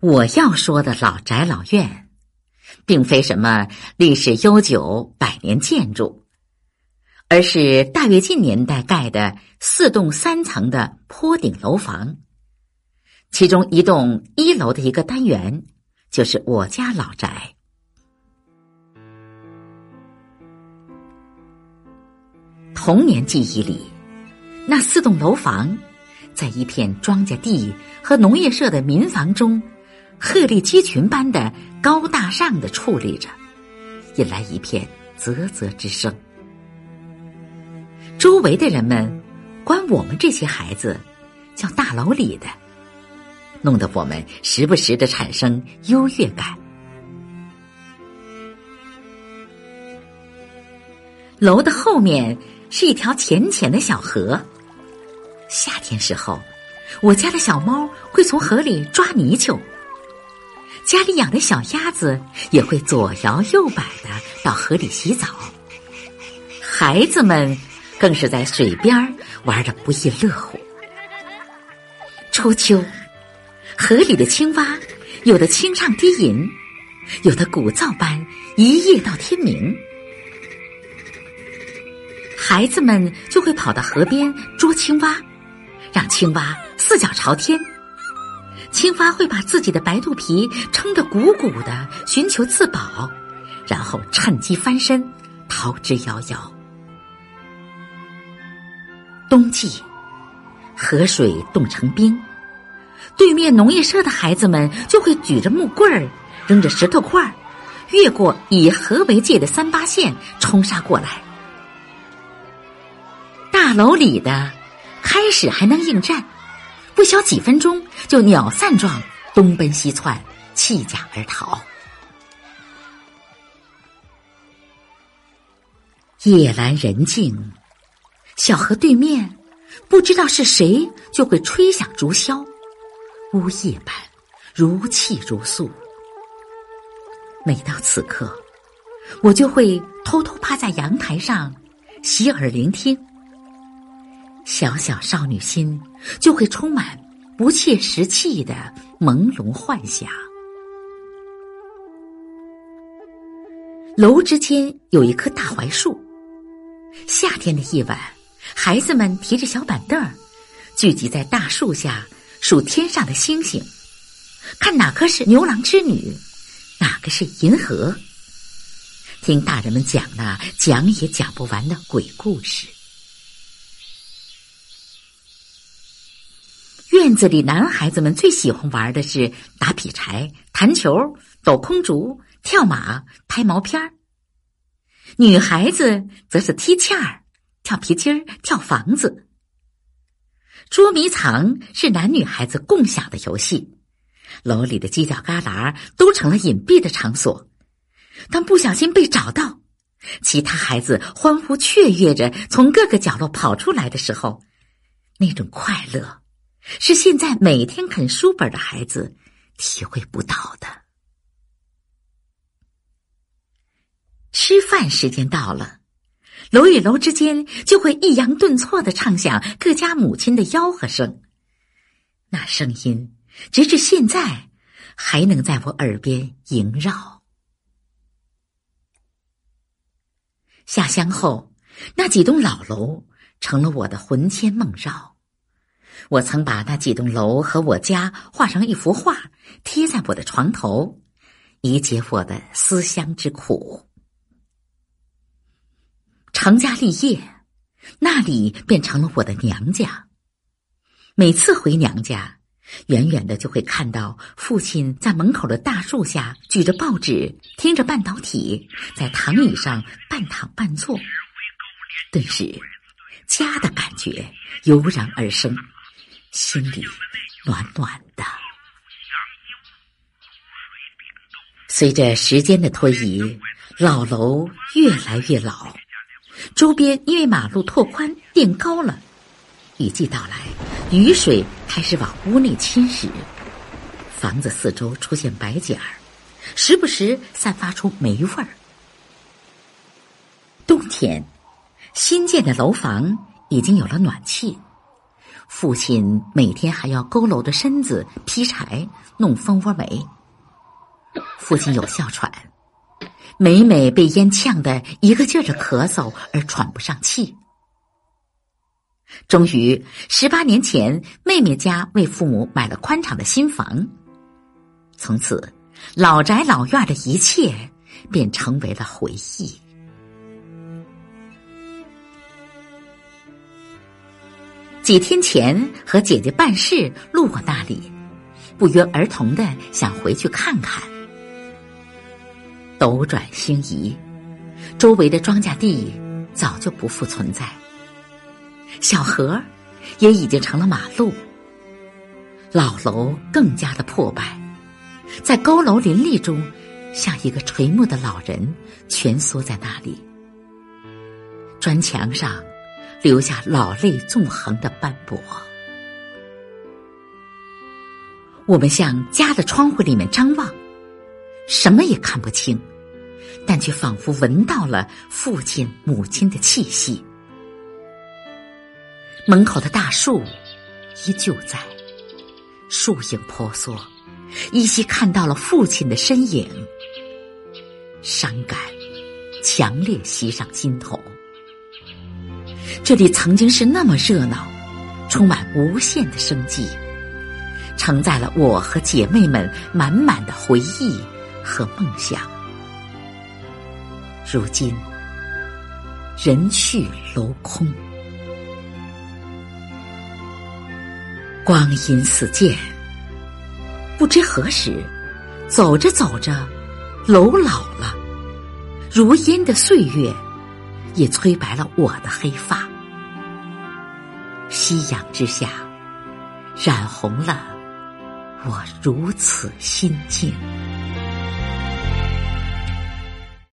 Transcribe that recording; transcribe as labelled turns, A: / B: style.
A: 我要说的老宅老院，并非什么历史悠久百年建筑，而是大跃进年代盖的四栋三层的坡顶楼房。其中一栋一楼的一个单元，就是我家老宅。童年记忆里，那四栋楼房，在一片庄稼地和农业社的民房中，鹤立鸡群般的高大上的矗立着，引来一片啧啧之声。周围的人们，管我们这些孩子叫大楼里的，弄得我们时不时的产生优越感。楼的后面。是一条浅浅的小河。夏天时候，我家的小猫会从河里抓泥鳅，家里养的小鸭子也会左摇右摆的到河里洗澡。孩子们更是在水边玩的不亦乐乎。初秋，河里的青蛙有的轻唱低吟，有的鼓噪般一夜到天明。孩子们就会跑到河边捉青蛙，让青蛙四脚朝天。青蛙会把自己的白肚皮撑得鼓鼓的，寻求自保，然后趁机翻身逃之夭夭。冬季，河水冻成冰，对面农业社的孩子们就会举着木棍儿，扔着石头块儿，越过以河为界的三八线冲杀过来。大楼里的开始还能应战，不消几分钟就鸟散状东奔西窜，弃甲而逃。夜阑人静，小河对面不知道是谁就会吹响竹箫，呜咽般如泣如诉。每到此刻，我就会偷偷趴在阳台上，洗耳聆听。小小少女心就会充满不切实际的朦胧幻想。楼之间有一棵大槐树，夏天的夜晚，孩子们提着小板凳儿，聚集在大树下数天上的星星，看哪棵是牛郎织女，哪个是银河，听大人们讲那讲也讲不完的鬼故事。院子里，男孩子们最喜欢玩的是打劈柴、弹球、抖空竹、跳马、拍毛片儿；女孩子则是踢毽儿、跳皮筋儿、跳房子。捉迷藏是男女孩子共享的游戏，楼里的犄角旮旯都成了隐蔽的场所。当不小心被找到，其他孩子欢呼雀跃着从各个角落跑出来的时候，那种快乐。是现在每天啃书本的孩子体会不到的。吃饭时间到了，楼与楼之间就会抑扬顿挫的唱响各家母亲的吆喝声，那声音直至现在还能在我耳边萦绕。下乡后，那几栋老楼成了我的魂牵梦绕。我曾把那几栋楼和我家画成一幅画，贴在我的床头，以解我的思乡之苦。成家立业，那里便成了我的娘家。每次回娘家，远远的就会看到父亲在门口的大树下举着报纸，听着半导体，在躺椅上半躺半坐，顿时家的感觉油然而生。心里暖暖的。随着时间的推移，老楼越来越老，周边因为马路拓宽垫高了，雨季到来，雨水开始往屋内侵蚀，房子四周出现白点儿，时不时散发出霉味儿。冬天，新建的楼房已经有了暖气。父亲每天还要佝偻着身子劈柴、弄蜂窝煤。父亲有哮喘，每每被烟呛得一个劲儿的咳嗽而喘不上气。终于，十八年前，妹妹家为父母买了宽敞的新房，从此，老宅老院的一切便成为了回忆。几天前和姐姐办事路过那里，不约而同的想回去看看。斗转星移，周围的庄稼地早就不复存在，小河也已经成了马路，老楼更加的破败，在高楼林立中，像一个垂暮的老人蜷缩在那里，砖墙上。留下老泪纵横的斑驳。我们向家的窗户里面张望，什么也看不清，但却仿佛闻到了父亲、母亲的气息。门口的大树依旧在，树影婆娑，依稀看到了父亲的身影。伤感强烈袭上心头。这里曾经是那么热闹，充满无限的生机，承载了我和姐妹们满满的回忆和梦想。如今人去楼空，光阴似箭，不知何时，走着走着，楼老了，如烟的岁月。也催白了我的黑发，夕阳之下，染红了我如此心境。